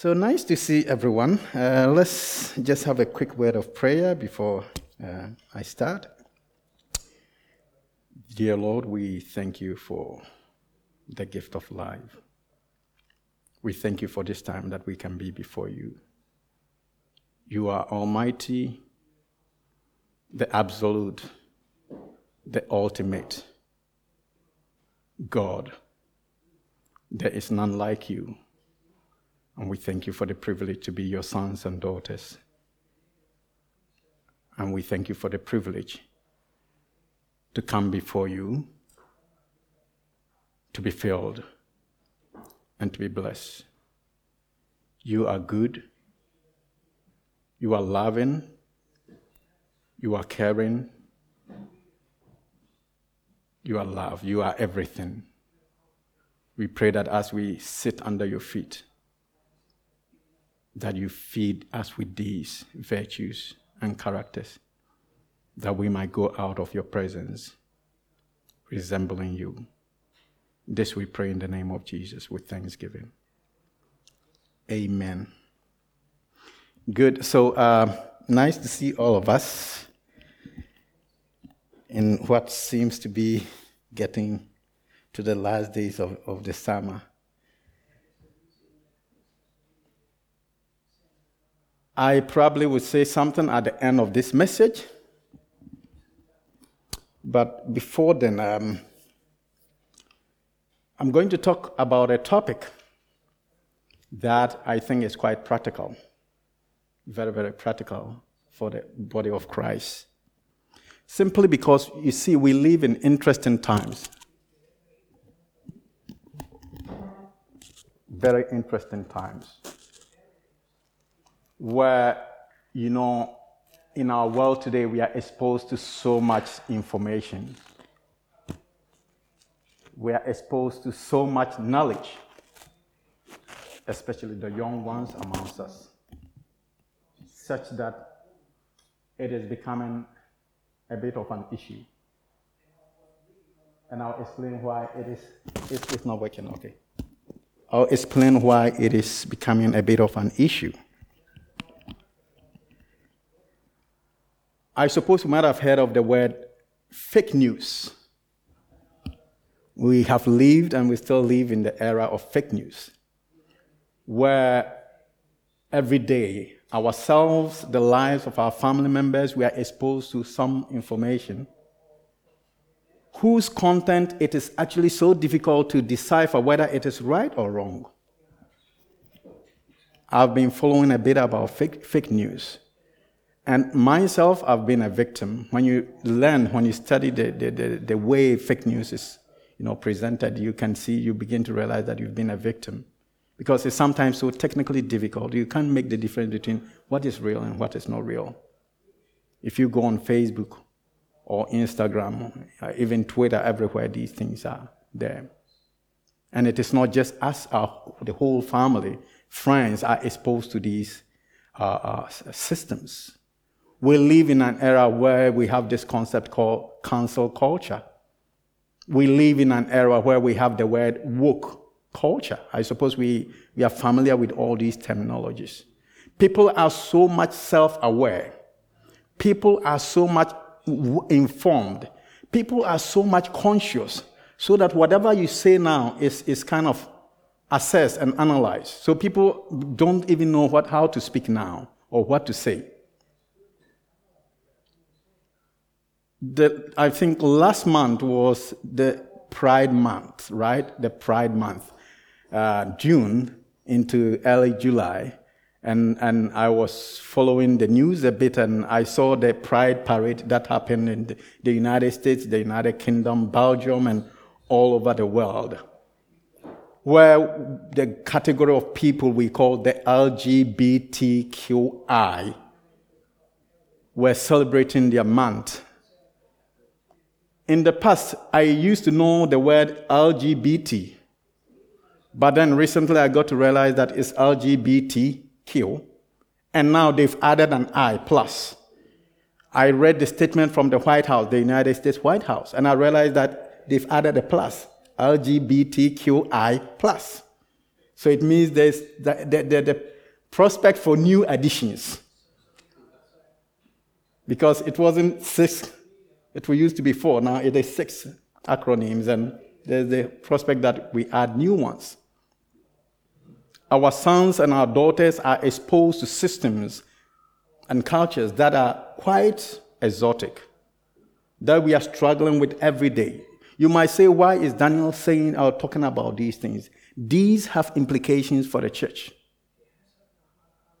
So nice to see everyone. Uh, let's just have a quick word of prayer before uh, I start. Dear Lord, we thank you for the gift of life. We thank you for this time that we can be before you. You are Almighty, the Absolute, the Ultimate God. There is none like you. And we thank you for the privilege to be your sons and daughters. And we thank you for the privilege to come before you, to be filled, and to be blessed. You are good. You are loving. You are caring. You are love. You are everything. We pray that as we sit under your feet, that you feed us with these virtues and characters, that we might go out of your presence resembling you. This we pray in the name of Jesus with thanksgiving. Amen. Good. So uh, nice to see all of us in what seems to be getting to the last days of, of the summer. I probably would say something at the end of this message. But before then, um, I'm going to talk about a topic that I think is quite practical, very, very practical for the body of Christ. Simply because, you see, we live in interesting times. Very interesting times where, you know, in our world today, we are exposed to so much information. We are exposed to so much knowledge, especially the young ones amongst us, such that it is becoming a bit of an issue. And I'll explain why it is. It's, it's not working, okay. I'll explain why it is becoming a bit of an issue. I suppose you might have heard of the word fake news. We have lived and we still live in the era of fake news, where every day ourselves, the lives of our family members, we are exposed to some information whose content it is actually so difficult to decipher whether it is right or wrong. I've been following a bit about fake, fake news. And myself, I've been a victim. When you learn, when you study the, the, the, the, way fake news is you know, presented, you can see, you begin to realize that you've been a victim. Because it's sometimes so technically difficult. You can't make the difference between what is real and what is not real. If you go on Facebook or Instagram, or even Twitter, everywhere these things are there. And it is not just us, our, the whole family, friends are exposed to these uh, uh, systems we live in an era where we have this concept called cancel culture. We live in an era where we have the word woke culture. I suppose we, we are familiar with all these terminologies. People are so much self aware. People are so much informed. People are so much conscious so that whatever you say now is, is kind of assessed and analyzed. So people don't even know what, how to speak now or what to say. The, I think last month was the Pride Month, right? The Pride Month, uh, June into early July. And, and I was following the news a bit and I saw the Pride Parade that happened in the, the United States, the United Kingdom, Belgium, and all over the world. Where the category of people we call the LGBTQI were celebrating their month in the past, I used to know the word LGBT, but then recently I got to realize that it's LGBTQ, and now they've added an I plus. I read the statement from the White House, the United States White House, and I realized that they've added a plus, LGBTQI plus. So it means there's the, the, the, the prospect for new additions. Because it wasn't six, it used to be four, now it is six acronyms, and there's the prospect that we add new ones. Our sons and our daughters are exposed to systems and cultures that are quite exotic, that we are struggling with every day. You might say, why is Daniel saying or talking about these things? These have implications for the church.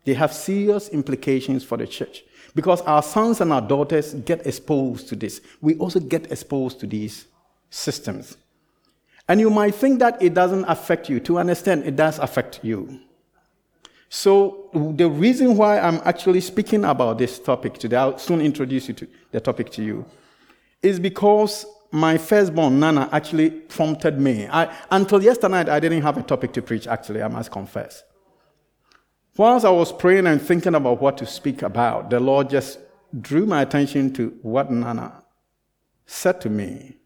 They have serious implications for the church because our sons and our daughters get exposed to this. We also get exposed to these systems. And you might think that it doesn't affect you. To understand, it does affect you. So, the reason why I'm actually speaking about this topic today, I'll soon introduce you to the topic to you, is because my firstborn, Nana, actually prompted me. I, until yesterday I didn't have a topic to preach, actually, I must confess. Whilst I was praying and thinking about what to speak about, the Lord just drew my attention to what Nana said to me.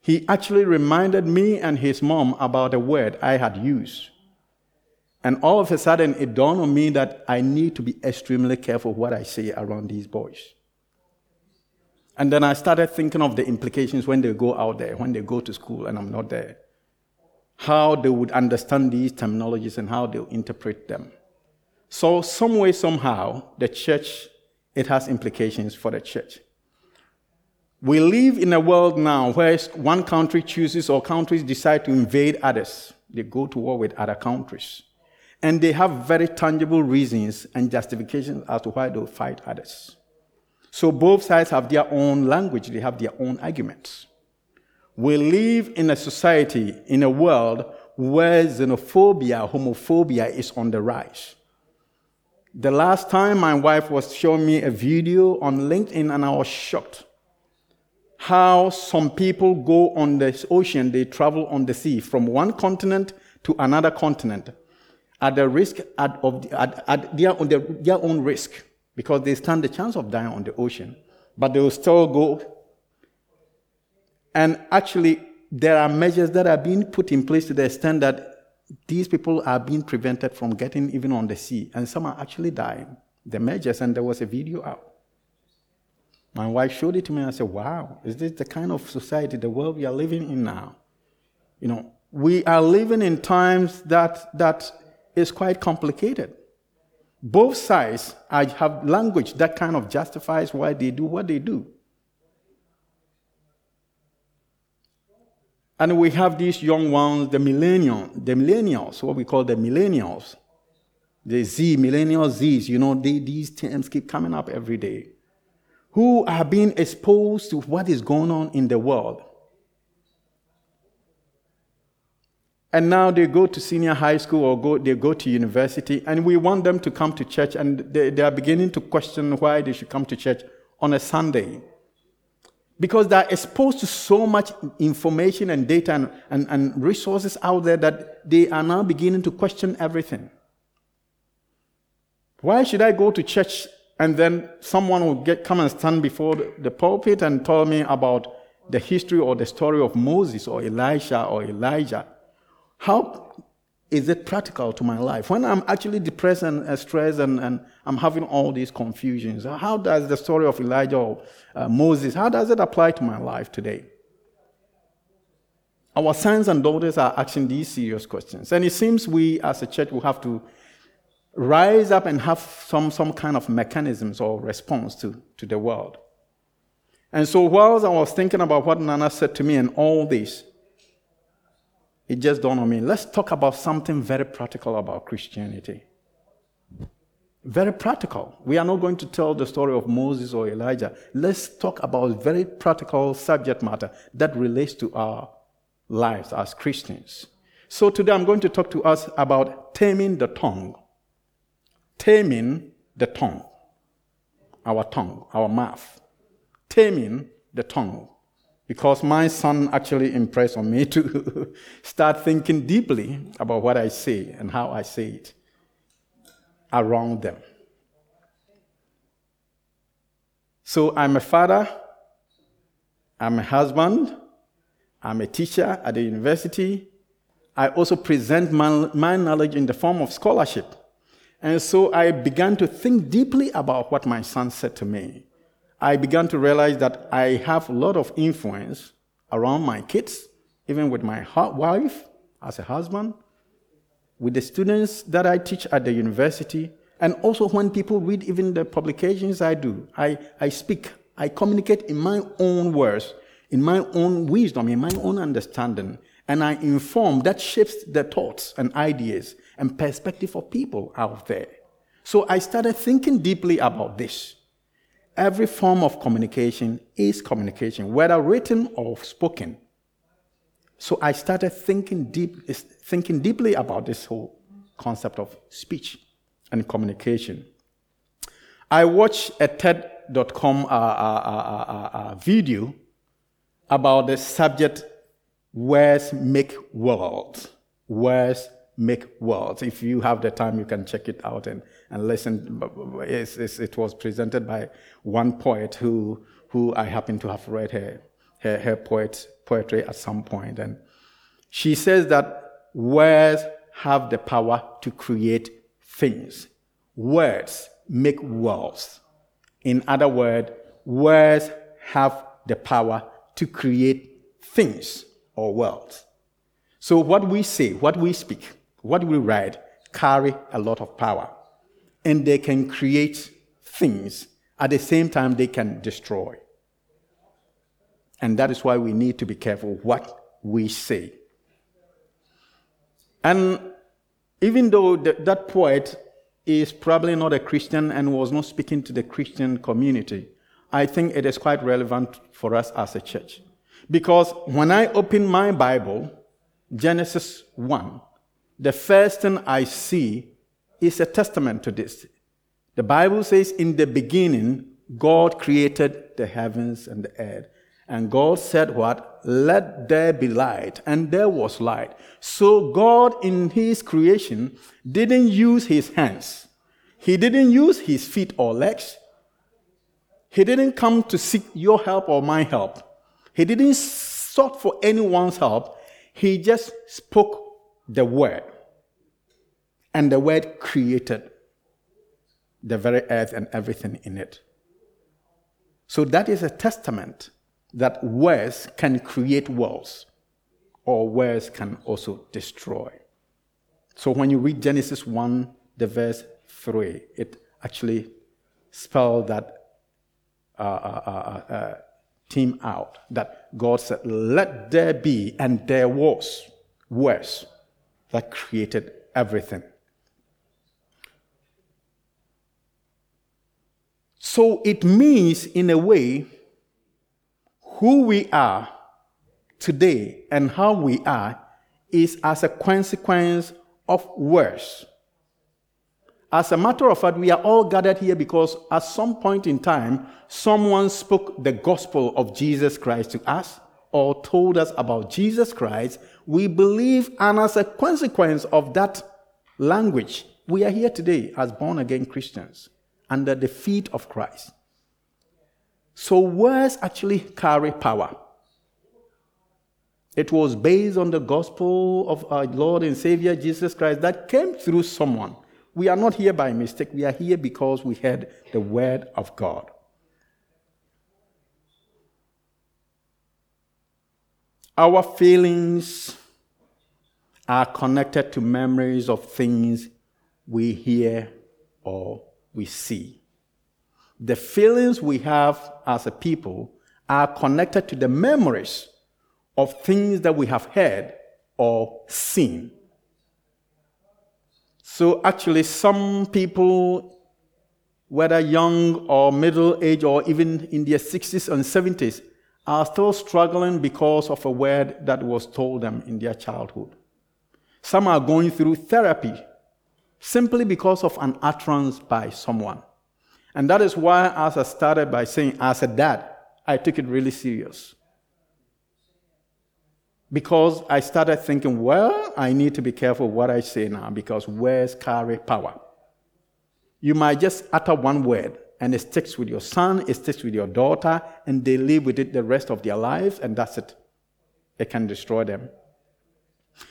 He actually reminded me and his mom about a word I had used. And all of a sudden, it dawned on me that I need to be extremely careful what I say around these boys. And then I started thinking of the implications when they go out there, when they go to school and I'm not there. How they would understand these terminologies and how they'll interpret them. So, some way, somehow, the church, it has implications for the church. We live in a world now where one country chooses or countries decide to invade others. They go to war with other countries. And they have very tangible reasons and justifications as to why they'll fight others. So both sides have their own language, they have their own arguments. We live in a society, in a world where xenophobia, homophobia is on the rise. The last time my wife was showing me a video on LinkedIn and I was shocked how some people go on the ocean, they travel on the sea from one continent to another continent at the risk at, of, at, at their, their, their own risk because they stand the chance of dying on the ocean, but they will still go. And actually, there are measures that are being put in place to the extent that these people are being prevented from getting even on the sea, and some are actually dying. The measures, and there was a video out. My wife showed it to me, and I said, Wow, is this the kind of society, the world we are living in now? You know, we are living in times that, that is quite complicated. Both sides have language that kind of justifies why they do what they do. And we have these young ones, the millennials, the millennials, what we call the millennials, the Z, millennial Zs, you know, they, these terms keep coming up every day, who are being exposed to what is going on in the world. And now they go to senior high school or go, they go to university, and we want them to come to church, and they, they are beginning to question why they should come to church on a Sunday. Because they're exposed to so much information and data and, and, and resources out there that they are now beginning to question everything. Why should I go to church and then someone will get, come and stand before the, pulpit and tell me about the history or the story of Moses or Elisha or Elijah? How is it practical to my life? When I'm actually depressed and stressed and, and I'm having all these confusions, how does the story of Elijah or uh, Moses, how does it apply to my life today? Our sons and daughters are asking these serious questions. And it seems we as a church will have to rise up and have some, some kind of mechanisms or response to, to the world. And so whilst I was thinking about what Nana said to me and all this, it just dawned on me. Let's talk about something very practical about Christianity. Very practical. We are not going to tell the story of Moses or Elijah. Let's talk about very practical subject matter that relates to our lives as Christians. So today I'm going to talk to us about taming the tongue. Taming the tongue. Our tongue, our mouth. Taming the tongue because my son actually impressed on me to start thinking deeply about what I say and how I say it around them. So I'm a father, I'm a husband, I'm a teacher at the university, I also present my, my knowledge in the form of scholarship. And so I began to think deeply about what my son said to me. I began to realize that I have a lot of influence around my kids, even with my wife as a husband, with the students that I teach at the university, and also when people read even the publications I do. I, I speak, I communicate in my own words, in my own wisdom, in my own understanding, and I inform that shapes the thoughts and ideas and perspective of people out there. So I started thinking deeply about this. Every form of communication is communication, whether written or spoken. So I started thinking, deep, thinking deeply about this whole concept of speech and communication. I watched a TED.com uh, uh, uh, uh, video about the subject words make worlds. Words make worlds. If you have the time, you can check it out and, and listen. It's, it's, it was presented by one poet who, who I happen to have read her, her, her poet, poetry at some point. And she says that words have the power to create things. Words make worlds. In other words, words have the power to create things or worlds. So what we say, what we speak, what we write carry a lot of power. And they can create things. At the same time, they can destroy. And that is why we need to be careful what we say. And even though the, that poet is probably not a Christian and was not speaking to the Christian community, I think it is quite relevant for us as a church. Because when I open my Bible, Genesis 1, the first thing I see is a testament to this. The Bible says, In the beginning, God created the heavens and the earth. And God said, What? Let there be light. And there was light. So God, in his creation, didn't use his hands. He didn't use his feet or legs. He didn't come to seek your help or my help. He didn't sought for anyone's help. He just spoke the word. And the word created the very earth and everything in it. So that is a testament that words can create worlds, or words can also destroy. So when you read Genesis 1, the verse 3, it actually spells that uh, uh, uh, uh, theme out that God said, Let there be, and there was words that created everything. So it means, in a way, who we are today and how we are is as a consequence of words. As a matter of fact, we are all gathered here because at some point in time, someone spoke the gospel of Jesus Christ to us or told us about Jesus Christ. We believe, and as a consequence of that language, we are here today as born again Christians under the feet of Christ. So, words actually carry power. It was based on the gospel of our Lord and Savior Jesus Christ that came through someone. We are not here by mistake. We are here because we heard the word of God. Our feelings are connected to memories of things we hear or we see. The feelings we have as a people are connected to the memories of things that we have heard or seen. So, actually, some people, whether young or middle age or even in their 60s and 70s, are still struggling because of a word that was told them in their childhood. Some are going through therapy simply because of an utterance by someone. And that is why, as I started by saying, as a dad, I took it really serious. Because I started thinking, well, I need to be careful what I say now because words carry power. You might just utter one word and it sticks with your son, it sticks with your daughter, and they live with it the rest of their lives, and that's it. It can destroy them.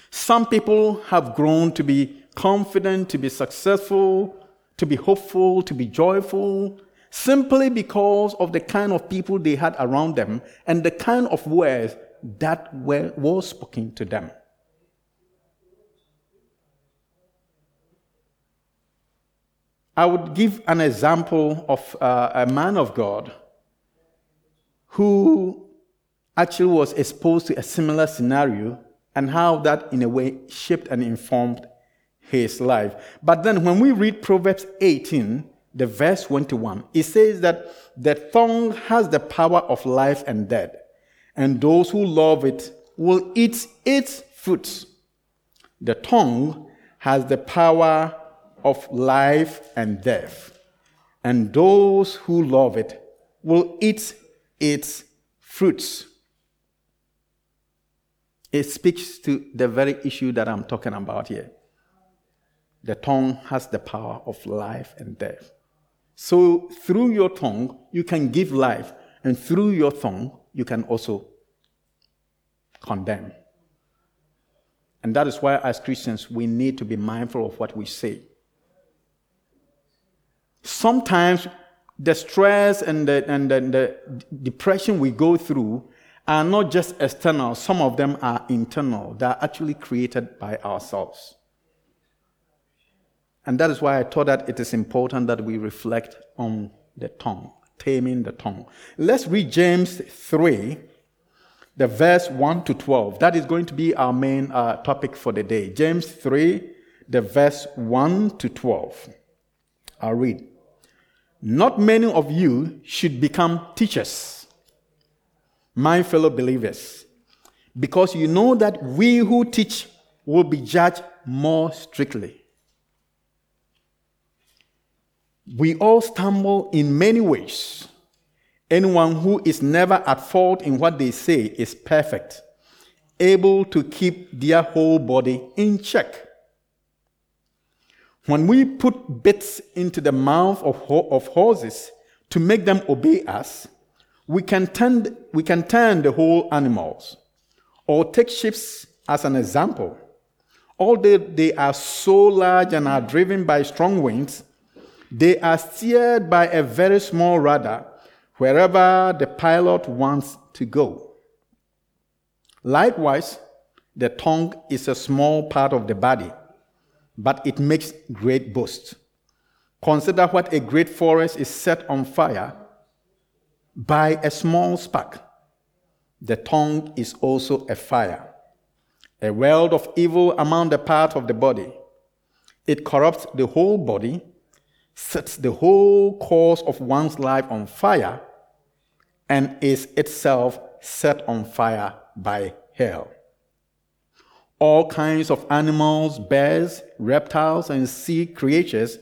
Some people have grown to be confident, to be successful, to be hopeful, to be joyful, simply because of the kind of people they had around them and the kind of words that were, was spoken to them. I would give an example of uh, a man of God who actually was exposed to a similar scenario and how that, in a way, shaped and informed his life. But then when we read Proverbs 18, the verse 21, it says that the tongue has the power of life and death, and those who love it will eat its fruits. The tongue has the power of life and death, and those who love it will eat its fruits. It speaks to the very issue that I'm talking about here. The tongue has the power of life and death. So, through your tongue, you can give life, and through your tongue, you can also condemn. And that is why, as Christians, we need to be mindful of what we say. Sometimes the stress and the, and the, the depression we go through are not just external, some of them are internal. They are actually created by ourselves. And that is why I thought that it is important that we reflect on the tongue, taming the tongue. Let's read James 3, the verse 1 to 12. That is going to be our main uh, topic for the day. James 3, the verse 1 to 12. I'll read. Not many of you should become teachers, my fellow believers, because you know that we who teach will be judged more strictly. We all stumble in many ways. Anyone who is never at fault in what they say is perfect, able to keep their whole body in check. When we put bits into the mouth of, of horses to make them obey us, we can, turn, we can turn the whole animals. Or take ships as an example. Although they are so large and are driven by strong winds, they are steered by a very small rudder wherever the pilot wants to go. Likewise, the tongue is a small part of the body, but it makes great boast. Consider what a great forest is set on fire by a small spark. The tongue is also a fire, a world of evil among the parts of the body. It corrupts the whole body sets the whole course of one's life on fire and is itself set on fire by hell. All kinds of animals, birds, reptiles, and sea creatures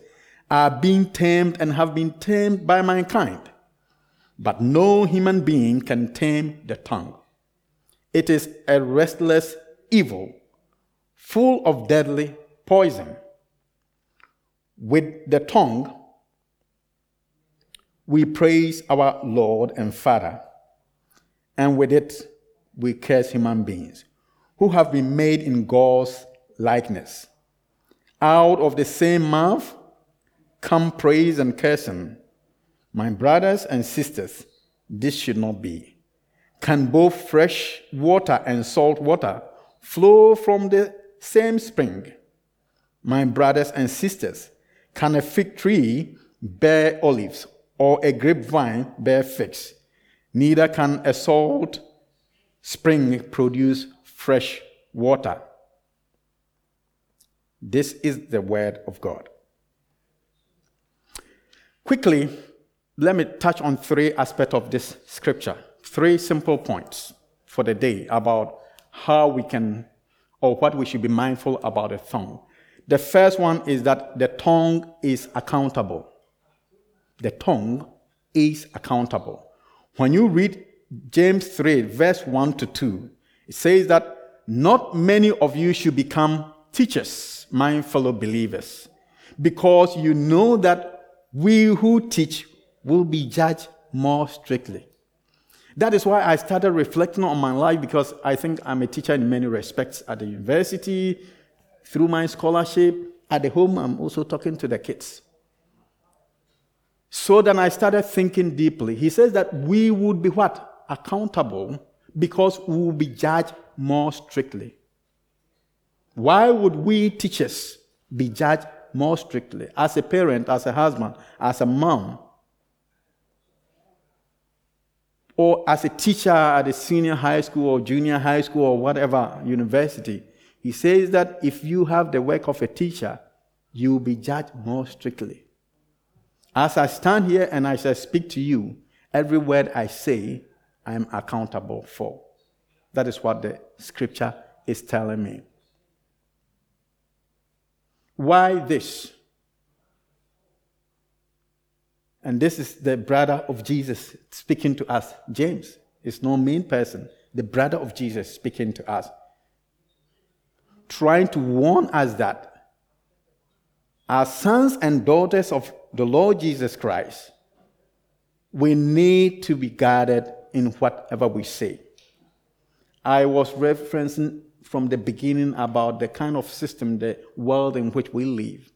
are being tamed and have been tamed by mankind. But no human being can tame the tongue. It is a restless evil, full of deadly poison. With the tongue, we praise our Lord and Father, and with it, we curse human beings who have been made in God's likeness. Out of the same mouth come praise and cursing. My brothers and sisters, this should not be. Can both fresh water and salt water flow from the same spring? My brothers and sisters, can a fig tree bear olives or a grapevine bear figs? Neither can a salt spring produce fresh water. This is the word of God. Quickly, let me touch on three aspects of this scripture. Three simple points for the day about how we can or what we should be mindful about the tongue. The first one is that the tongue is accountable. The tongue is accountable. When you read James 3, verse 1 to 2, it says that not many of you should become teachers, my fellow believers, because you know that we who teach will be judged more strictly. That is why I started reflecting on my life because I think I'm a teacher in many respects at the university, through my scholarship. At the home, I'm also talking to the kids. So then I started thinking deeply. He says that we would be what? Accountable because we will be judged more strictly. Why would we teachers be judged more strictly? As a parent, as a husband, as a mom, or as a teacher at a senior high school or junior high school or whatever university, he says that if you have the work of a teacher, you will be judged more strictly. As I stand here and as I speak to you, every word I say, I am accountable for. That is what the scripture is telling me. Why this? And this is the brother of Jesus speaking to us. James is no mean person. The brother of Jesus speaking to us. Trying to warn us that as sons and daughters of the Lord Jesus Christ, we need to be guarded in whatever we say. I was referencing from the beginning about the kind of system, the world in which we live.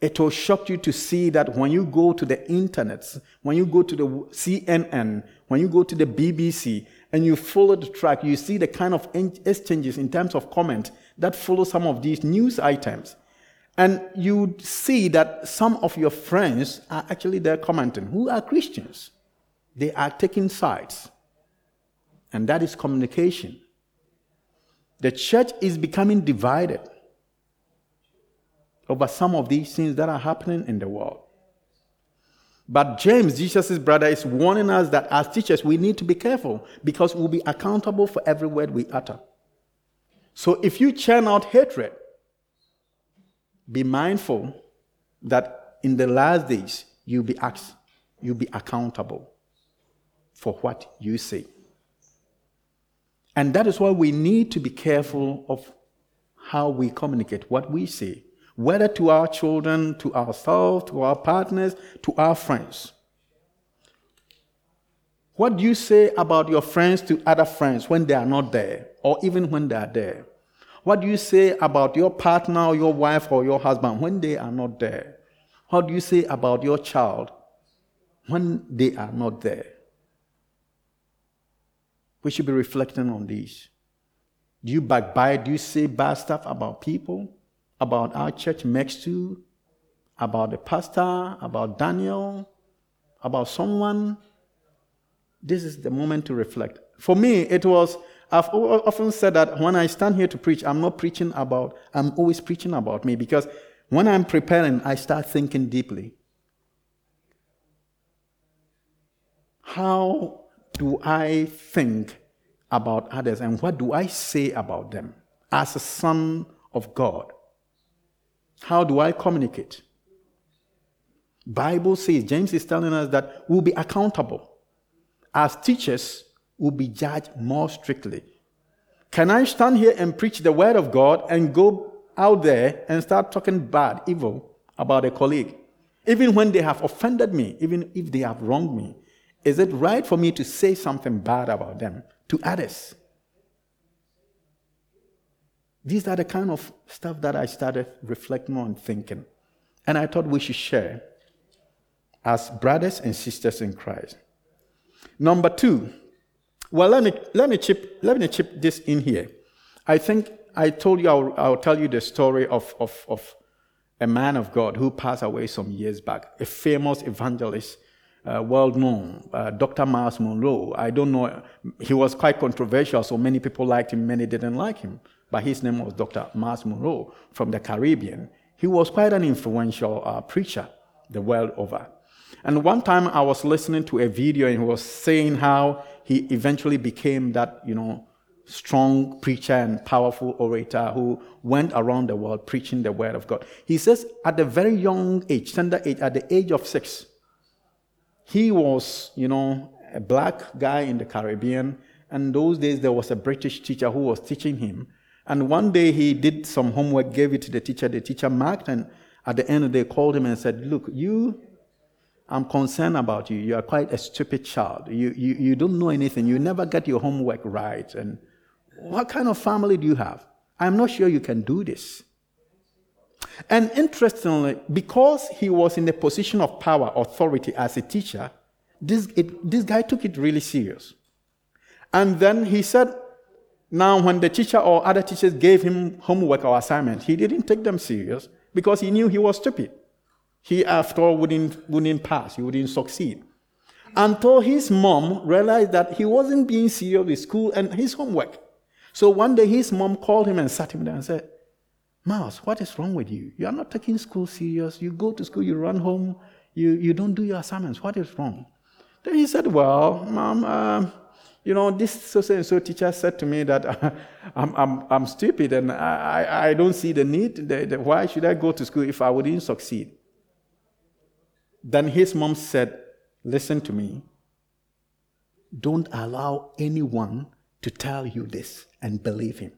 It will shock you to see that when you go to the internet, when you go to the CNN, when you go to the BBC, and you follow the track, you see the kind of exchanges in terms of comment that follow some of these news items. And you see that some of your friends are actually there commenting, who are Christians. They are taking sides. And that is communication. The church is becoming divided over some of these things that are happening in the world. But James, Jesus' brother, is warning us that as teachers, we need to be careful because we'll be accountable for every word we utter. So if you churn out hatred, be mindful that in the last days, you'll be asked, you'll be accountable for what you say. And that is why we need to be careful of how we communicate, what we say, whether to our children, to ourselves, to our partners, to our friends. What do you say about your friends to other friends when they are not there, or even when they are there? What do you say about your partner or your wife or your husband when they are not there? What do you say about your child when they are not there? We should be reflecting on these. Do you backbite? Do you say bad stuff about people? About our church next to? About the pastor? About Daniel? About someone? This is the moment to reflect. For me, it was, I've often said that when I stand here to preach, I'm not preaching about, I'm always preaching about me because when I'm preparing, I start thinking deeply. How do I think about others and what do I say about them as a son of God? How do I communicate? Bible says, James is telling us that we'll be accountable. As teachers, we'll be judged more strictly. Can I stand here and preach the word of God and go out there and start talking bad, evil about a colleague? Even when they have offended me, even if they have wronged me, is it right for me to say something bad about them to others? These are the kind of stuff that I started reflecting on and thinking. And I thought we should share as brothers and sisters in Christ. Number two, well, let me, let me, chip, let me chip this in here. I think I told you, I'll, I'll tell you the story of, of, of a man of God who passed away some years back, a famous evangelist uh, well known, uh, Dr. Myles Munroe. I don't know, he was quite controversial, so many people liked him, many didn't like him. But his name was Dr. Myles Munroe from the Caribbean. He was quite an influential uh, preacher the world over. And one time I was listening to a video and he was saying how he eventually became that, you know, strong preacher and powerful orator who went around the world preaching the word of God. He says at a very young age, tender age, at the age of six, he was, you know, a black guy in the Caribbean. And those days there was a British teacher who was teaching him. And one day he did some homework, gave it to the teacher. The teacher marked, and at the end they called him and said, Look, you I'm concerned about you. You are quite a stupid child. You, you, you don't know anything. You never get your homework right. And what kind of family do you have? I'm not sure you can do this. And interestingly, because he was in a position of power, authority as a teacher, this, it, this guy took it really serious. And then he said, now when the teacher or other teachers gave him homework or assignment, he didn't take them serious because he knew he was stupid. He, after all, wouldn't, wouldn't pass, he wouldn't succeed. Until his mom realized that he wasn't being serious with school and his homework. So one day his mom called him and sat him down and said, Mouse, what is wrong with you? You are not taking school serious. You go to school, you run home, you, you don't do your assignments. What is wrong? Then he said, Well, mom, uh, you know, this so and so teacher said to me that I'm, I'm, I'm stupid and I, I don't see the need. The, the, why should I go to school if I wouldn't succeed? Then his mom said, Listen to me. Don't allow anyone to tell you this and believe him.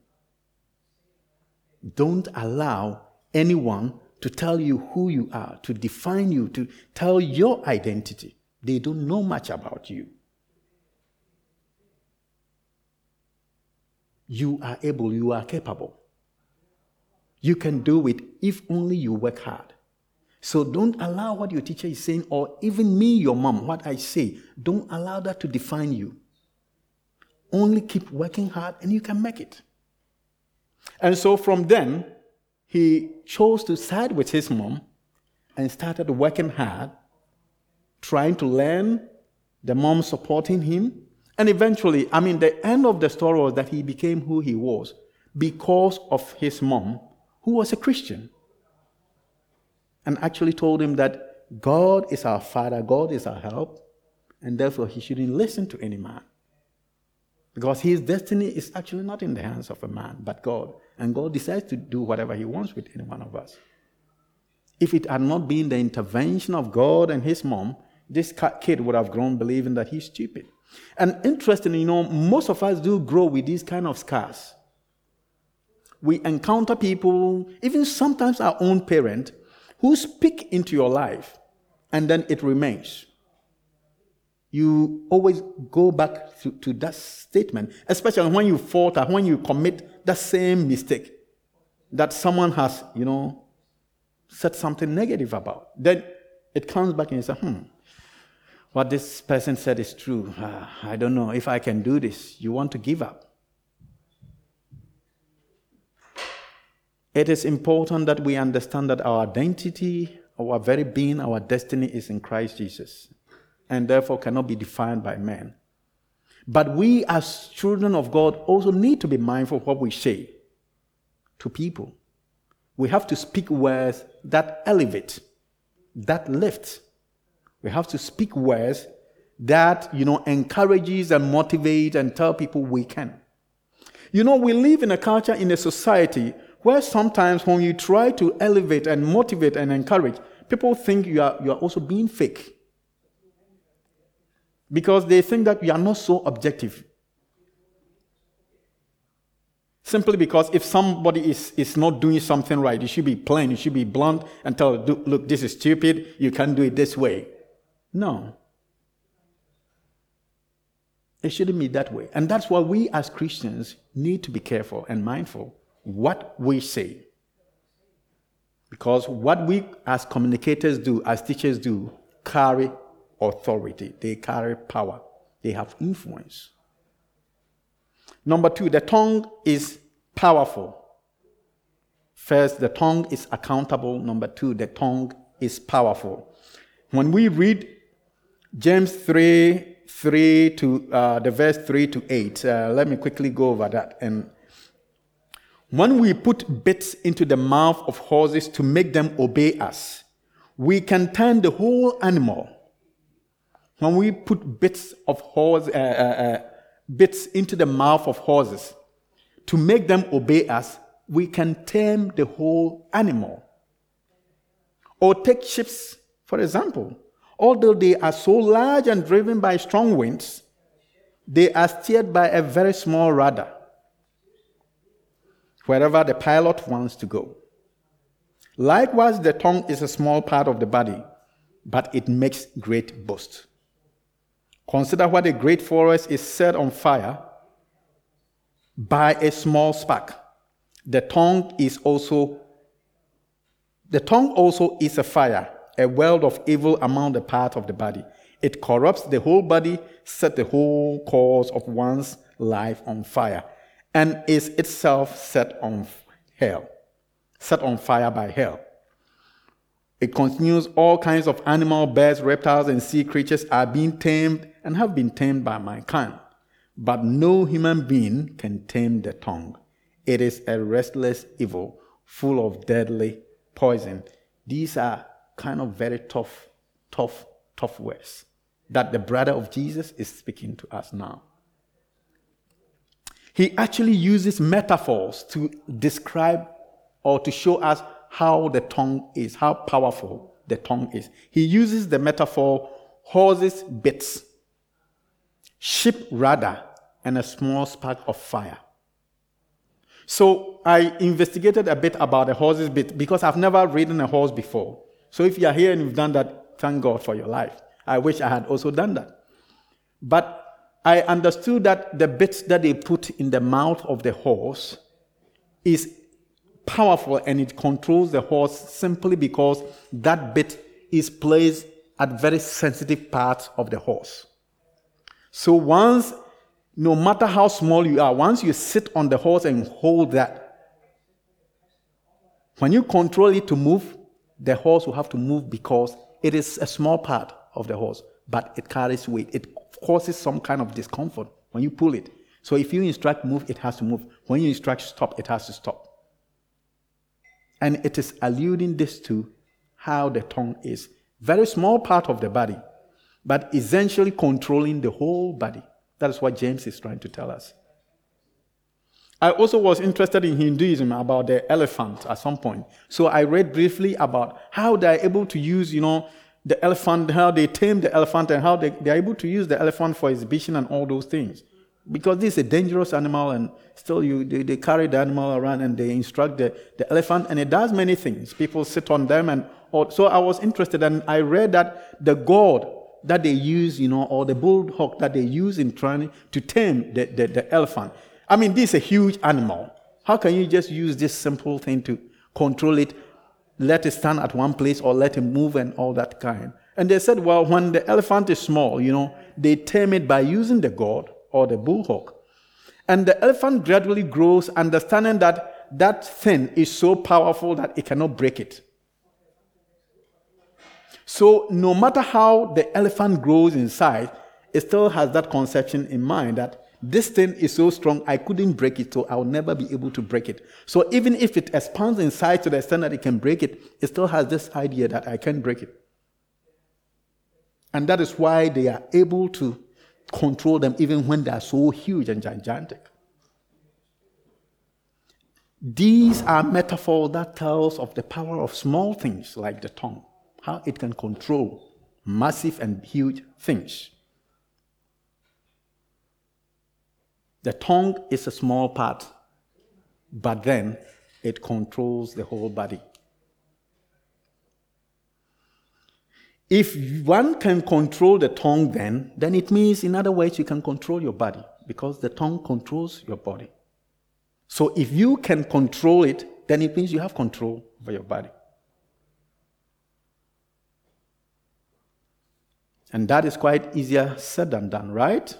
Don't allow anyone to tell you who you are, to define you, to tell your identity. They don't know much about you. You are able, you are capable. You can do it if only you work hard. So don't allow what your teacher is saying, or even me, your mom, what I say, don't allow that to define you. Only keep working hard and you can make it. And so from then, he chose to side with his mom and started working hard, trying to learn, the mom supporting him. And eventually, I mean, the end of the story was that he became who he was because of his mom, who was a Christian, and actually told him that God is our Father, God is our help, and therefore he shouldn't listen to any man. Because his destiny is actually not in the hands of a man, but God. And God decides to do whatever he wants with any one of us. If it had not been the intervention of God and his mom, this kid would have grown believing that he's stupid. And interestingly, you know, most of us do grow with these kind of scars. We encounter people, even sometimes our own parent, who speak into your life and then it remains you always go back to, to that statement, especially when you falter, when you commit the same mistake that someone has, you know, said something negative about. Then it comes back and you say, hmm, what this person said is true. Uh, I don't know if I can do this. You want to give up. It is important that we understand that our identity, our very being, our destiny is in Christ Jesus and therefore cannot be defined by men. But we, as children of God, also need to be mindful of what we say to people. We have to speak words that elevate, that lift. We have to speak words that, you know, encourages and motivates and tell people we can. You know, we live in a culture, in a society where sometimes when you try to elevate and motivate and encourage, people think you are, you are also being fake because they think that we are not so objective. Simply because if somebody is, is not doing something right, you should be plain, you should be blunt and tell, look, this is stupid, you can't do it this way. No. It shouldn't be that way. And that's why we as Christians need to be careful and mindful what we say. Because what we as communicators do, as teachers do, carry authority, they carry power, they have influence. Number two, the tongue is powerful. First, the tongue is accountable. Number two, the tongue is powerful. When we read James 3 3 to uh, the verse 3 to 8, uh, let me quickly go over that. And when we put bits into the mouth of horses to make them obey us, we can turn the whole animal when we put bits of horse, uh, uh, uh, bits into the mouth of horses to make them obey us, we can tame the whole animal. Or take ships, for example. Although they are so large and driven by strong winds, they are steered by a very small rudder wherever the pilot wants to go. Likewise, the tongue is a small part of the body but it makes great boast. Consider what a great forest is set on fire by a small spark. The tongue is also the tongue also is a fire, a world of evil among the parts of the body. It corrupts the whole body, set the whole course of one's life on fire, and is itself set on hell, set on fire by hell. It continues all kinds of animal, birds, reptiles, and sea creatures are being tamed and have been tamed by mankind. But no human being can tame the tongue. It is a restless evil, full of deadly poison. These are kind of very tough, tough, tough words that the brother of Jesus is speaking to us now. He actually uses metaphors to describe or to show us how the tongue is, how powerful the tongue is. He uses the metaphor horses' bits, ship rudder, and a small spark of fire. So I investigated a bit about the horse's bit because I've never ridden a horse before. So if you are here and you've done that, thank God for your life. I wish I had also done that. But I understood that the bit that they put in the mouth of the horse is powerful and it controls the horse simply because that bit is placed at very sensitive parts of the horse. So once, no matter how small you are, once you sit on the horse and hold that, when you control it to move, the horse will have to move because it is a small part of the horse, but it carries weight. It causes some kind of discomfort when you pull it. So if you instruct move, it has to move. When you instruct stop, it has to stop. And it is alluding this to how the tongue is. Very small part of the body, but essentially controlling the whole body. That is what James is trying to tell us. I also was interested in Hinduism about the elephant at some point. So I read briefly about how they're able to use, you know, the elephant, how they tame the elephant, and how they, they're able to use the elephant for exhibition and all those things because this is a dangerous animal and still you they, they, carry the animal around and they instruct the, the elephant and it does many things people sit on them and or, so i was interested and i read that the gourd that they use you know or the bulldog that they use in trying to tame the, the, the elephant i mean this is a huge animal how can you just use this simple thing to control it let it stand at one place or let it move and all that kind and they said well when the elephant is small you know they tame it by using the gourd or the bullhook. And the elephant gradually grows, understanding that that thing is so powerful that it cannot break it. So, no matter how the elephant grows in size, it still has that conception in mind that this thing is so strong, I couldn't break it, so I'll never be able to break it. So, even if it expands in size to the extent that it can break it, it still has this idea that I can't break it. And that is why they are able to control them even when they are so huge and gigantic. These are metaphors that tells of the power of small things like the tongue, how it can control massive and huge things. The tongue is a small part, but then it controls the whole body. If one can control the tongue, then, then it means, in other words, you can control your body because the tongue controls your body. So if you can control it, then it means you have control over your body. And that is quite easier said than done, right?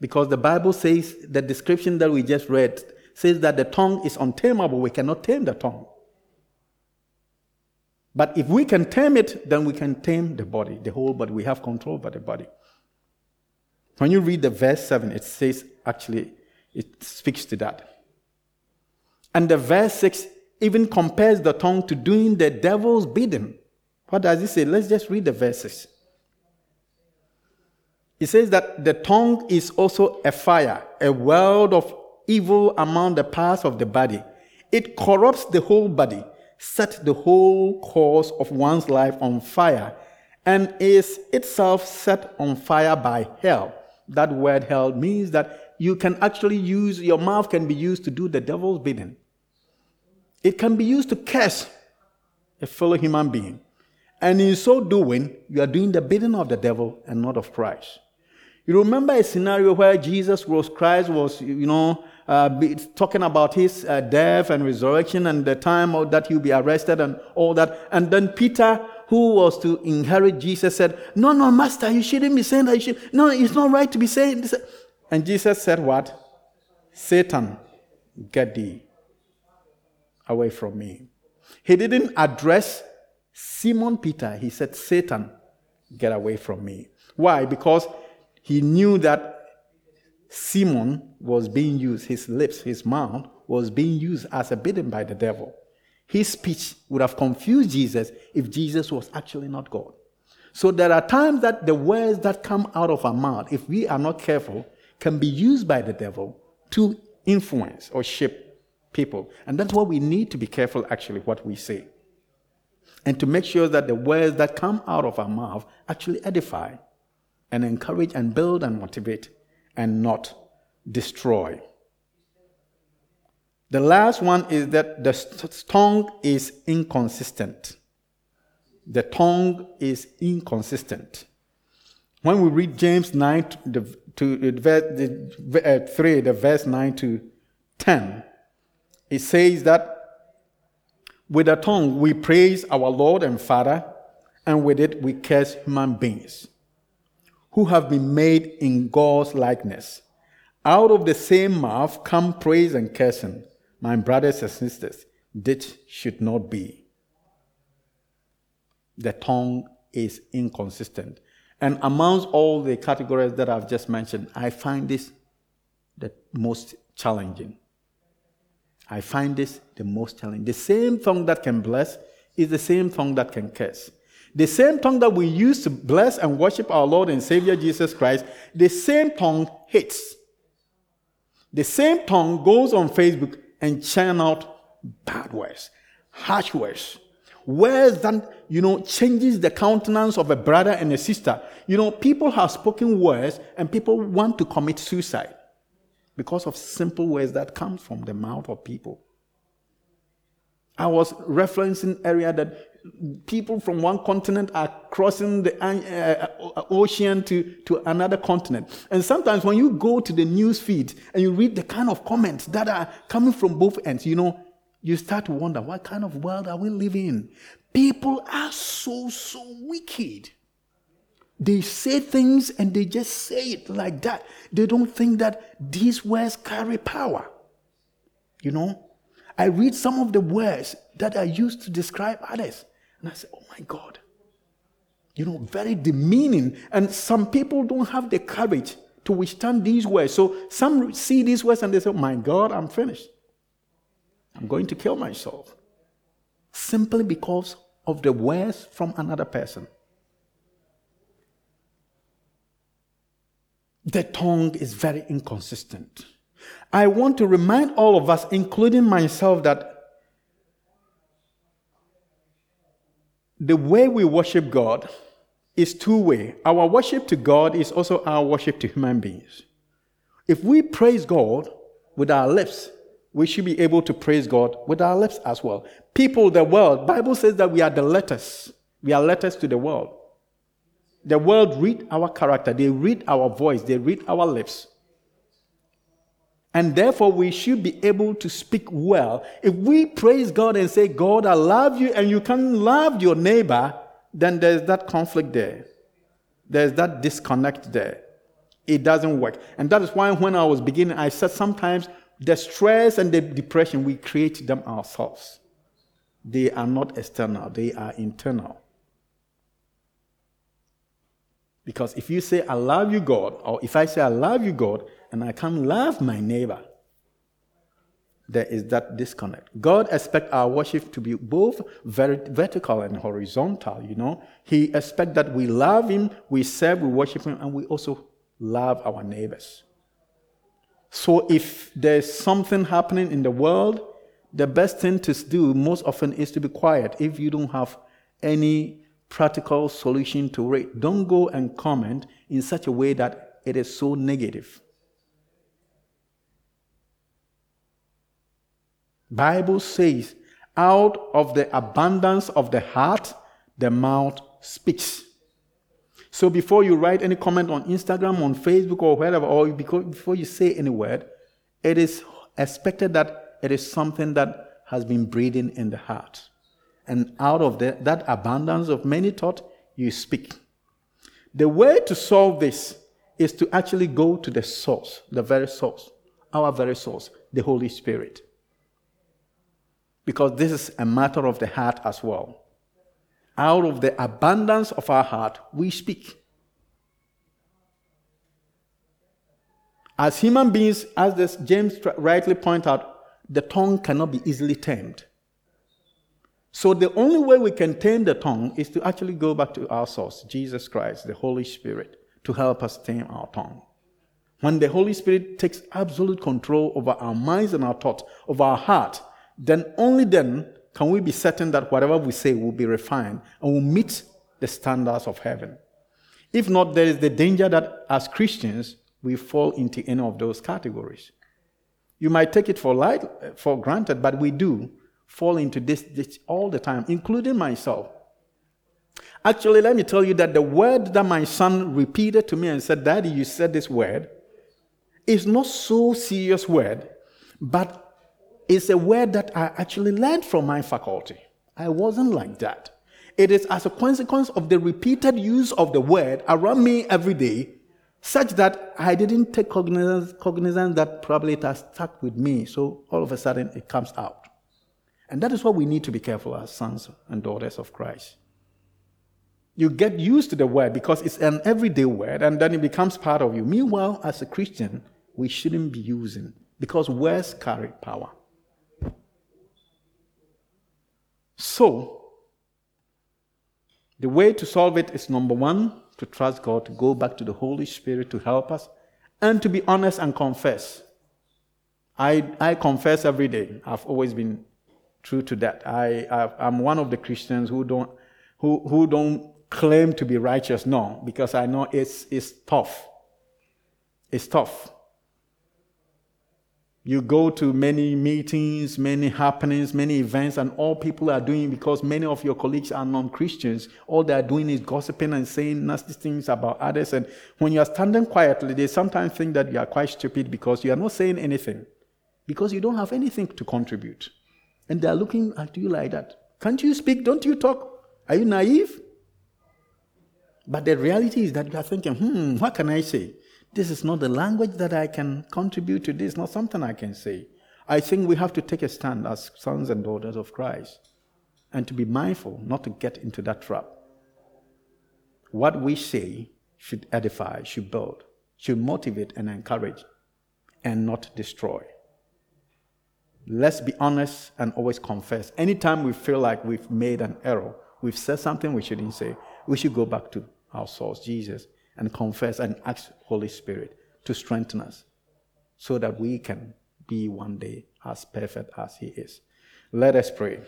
Because the Bible says, the description that we just read says that the tongue is untamable. We cannot tame the tongue. But if we can tame it, then we can tame the body, the whole body. We have control over the body. When you read the verse 7, it says, actually, it speaks to that. And the verse 6 even compares the tongue to doing the devil's bidding. What does it say? Let's just read the verses. It says that the tongue is also a fire, a world of evil among the parts of the body. It corrupts the whole body sets the whole course of one's life on fire and is itself set on fire by hell. That word hell means that you can actually use, your mouth can be used to do the devil's bidding. It can be used to curse a fellow human being. And in so doing, you are doing the bidding of the devil and not of Christ. You remember a scenario where Jesus was, Christ was, you know, uh, talking about his uh, death and resurrection and the time that he'll be arrested and all that. And then Peter, who was to inherit Jesus, said, No, no, Master, you shouldn't be saying that. You should, no, it's not right to be saying this. And Jesus said, What? Satan, get thee away from me. He didn't address Simon Peter. He said, Satan, get away from me. Why? Because he knew that Simon was being used, his lips, his mouth was being used as a bidden by the devil. His speech would have confused Jesus if Jesus was actually not God. So there are times that the words that come out of our mouth, if we are not careful, can be used by the devil to influence or shape people. And that's why we need to be careful, actually, what we say. And to make sure that the words that come out of our mouth actually edify and encourage and build and motivate and not destroy. The last one is that the tongue is inconsistent. The tongue is inconsistent. When we read James 9 to, to the, uh, 3, the verse 9 to 10, it says that with the tongue we praise our Lord and Father, and with it we curse human beings who have been made in God's likeness. Out of the same mouth come praise and cursing. My brothers and sisters, this should not be. The tongue is inconsistent. And amongst all the categories that I've just mentioned, I find this the most challenging. I find this the most challenging. The same tongue that can bless is the same tongue that can curse. The same tongue that we use to bless and worship our Lord and Savior Jesus Christ, the same tongue hates. The same tongue goes on Facebook and churn out bad words, harsh words, words that, you know, changes the countenance of a brother and a sister. You know, people have spoken words and people want to commit suicide because of simple words that come from the mouth of people. I was referencing area that people from one continent are crossing the uh, uh, ocean to, to another continent. And sometimes when you go to the news feed and you read the kind of comments that are coming from both ends, you know, you start to wonder what kind of world are we living in? People are so, so wicked. They say things and they just say it like that. They don't think that these words carry power. You know, I read some of the words that are used to describe others, and I said, oh my God. You know, very demeaning. And some people don't have the courage to withstand these words. So some see these words and they say, oh my God, I'm finished. I'm going to kill myself. Simply because of the words from another person. the tongue is very inconsistent. I want to remind all of us, including myself, that the way we worship God is two way. Our worship to God is also our worship to human beings. If we praise God with our lips, we should be able to praise God with our lips as well. People, the world, Bible says that we are the letters. We are letters to the world. The world read our character, they read our voice, they read our lips. And therefore, we should be able to speak well. If we praise God and say, God, I love you, and you can love your neighbor, then there's that conflict there. There's that disconnect there. It doesn't work. And that is why when I was beginning, I said sometimes the stress and the depression, we create them ourselves. They are not external, they are internal. Because if you say, I love you, God, or if I say, I love you, God, and I can't love my neighbor, there is that disconnect. God expects our worship to be both vertical and horizontal, you know. He expects that we love Him, we serve, we worship Him, and we also love our neighbors. So if there's something happening in the world, the best thing to do most often is to be quiet if you don't have any practical solution to it. Don't go and comment in such a way that it is so negative. Bible says, out of the abundance of the heart, the mouth speaks. So before you write any comment on Instagram, on Facebook, or wherever, or before you say any word, it is expected that it is something that has been breathing in the heart. And out of the, that abundance of many thought, you speak. The way to solve this is to actually go to the source, the very source, our very source, the Holy Spirit. Because this is a matter of the heart as well out of the abundance of our heart, we speak. As human beings, as this James rightly pointed out, the tongue cannot be easily tamed. So the only way we can tame the tongue is to actually go back to our source, Jesus Christ, the Holy Spirit, to help us tame our tongue. When the Holy Spirit takes absolute control over our minds and our thoughts, of our heart, then only then can we be certain that whatever we say will be refined and will meet the standards of heaven? If not, there is the danger that as Christians, we fall into any of those categories. You might take it for light, for granted, but we do fall into this, this all the time, including myself. Actually, let me tell you that the word that my son repeated to me and said, Daddy, you said this word, is not so serious word, but is a word that I actually learned from my faculty. I wasn't like that. It is as a consequence of the repeated use of the word around me every day, such that I didn't take cognizance, cognizance that probably it has stuck with me. So all of a sudden it comes out. And that is what we need to be careful as sons and daughters of Christ. You get used to the word because it's an everyday word and then it becomes part of you. Meanwhile, as a Christian, we shouldn't be using because words carry power. So, the way to solve it is number one, to trust God, to go back to the Holy Spirit to help us, and to be honest and confess. I, I confess every day. I've always been true to that. I, I, am one of the Christians who don't, who, who don't claim to be righteous, no, because I know it's, it's tough. It's tough. You go to many meetings, many happenings, many events, and all people are doing because many of your colleagues are non Christians. All they are doing is gossiping and saying nasty things about others. And when you are standing quietly, they sometimes think that you are quite stupid because you are not saying anything, because you don't have anything to contribute. And they are looking at you like that. Can't you speak? Don't you talk? Are you naive? But the reality is that you are thinking, hmm, what can I say? This is not the language that I can contribute to. This is not something I can say. I think we have to take a stand as sons and daughters of Christ and to be mindful not to get into that trap. What we say should edify, should build, should motivate and encourage, and not destroy. Let's be honest and always confess. Anytime we feel like we've made an error, we've said something we shouldn't say, we should go back to our source, Jesus, and confess and ask Holy Spirit to strengthen us so that we can be one day as perfect as He is. Let us pray.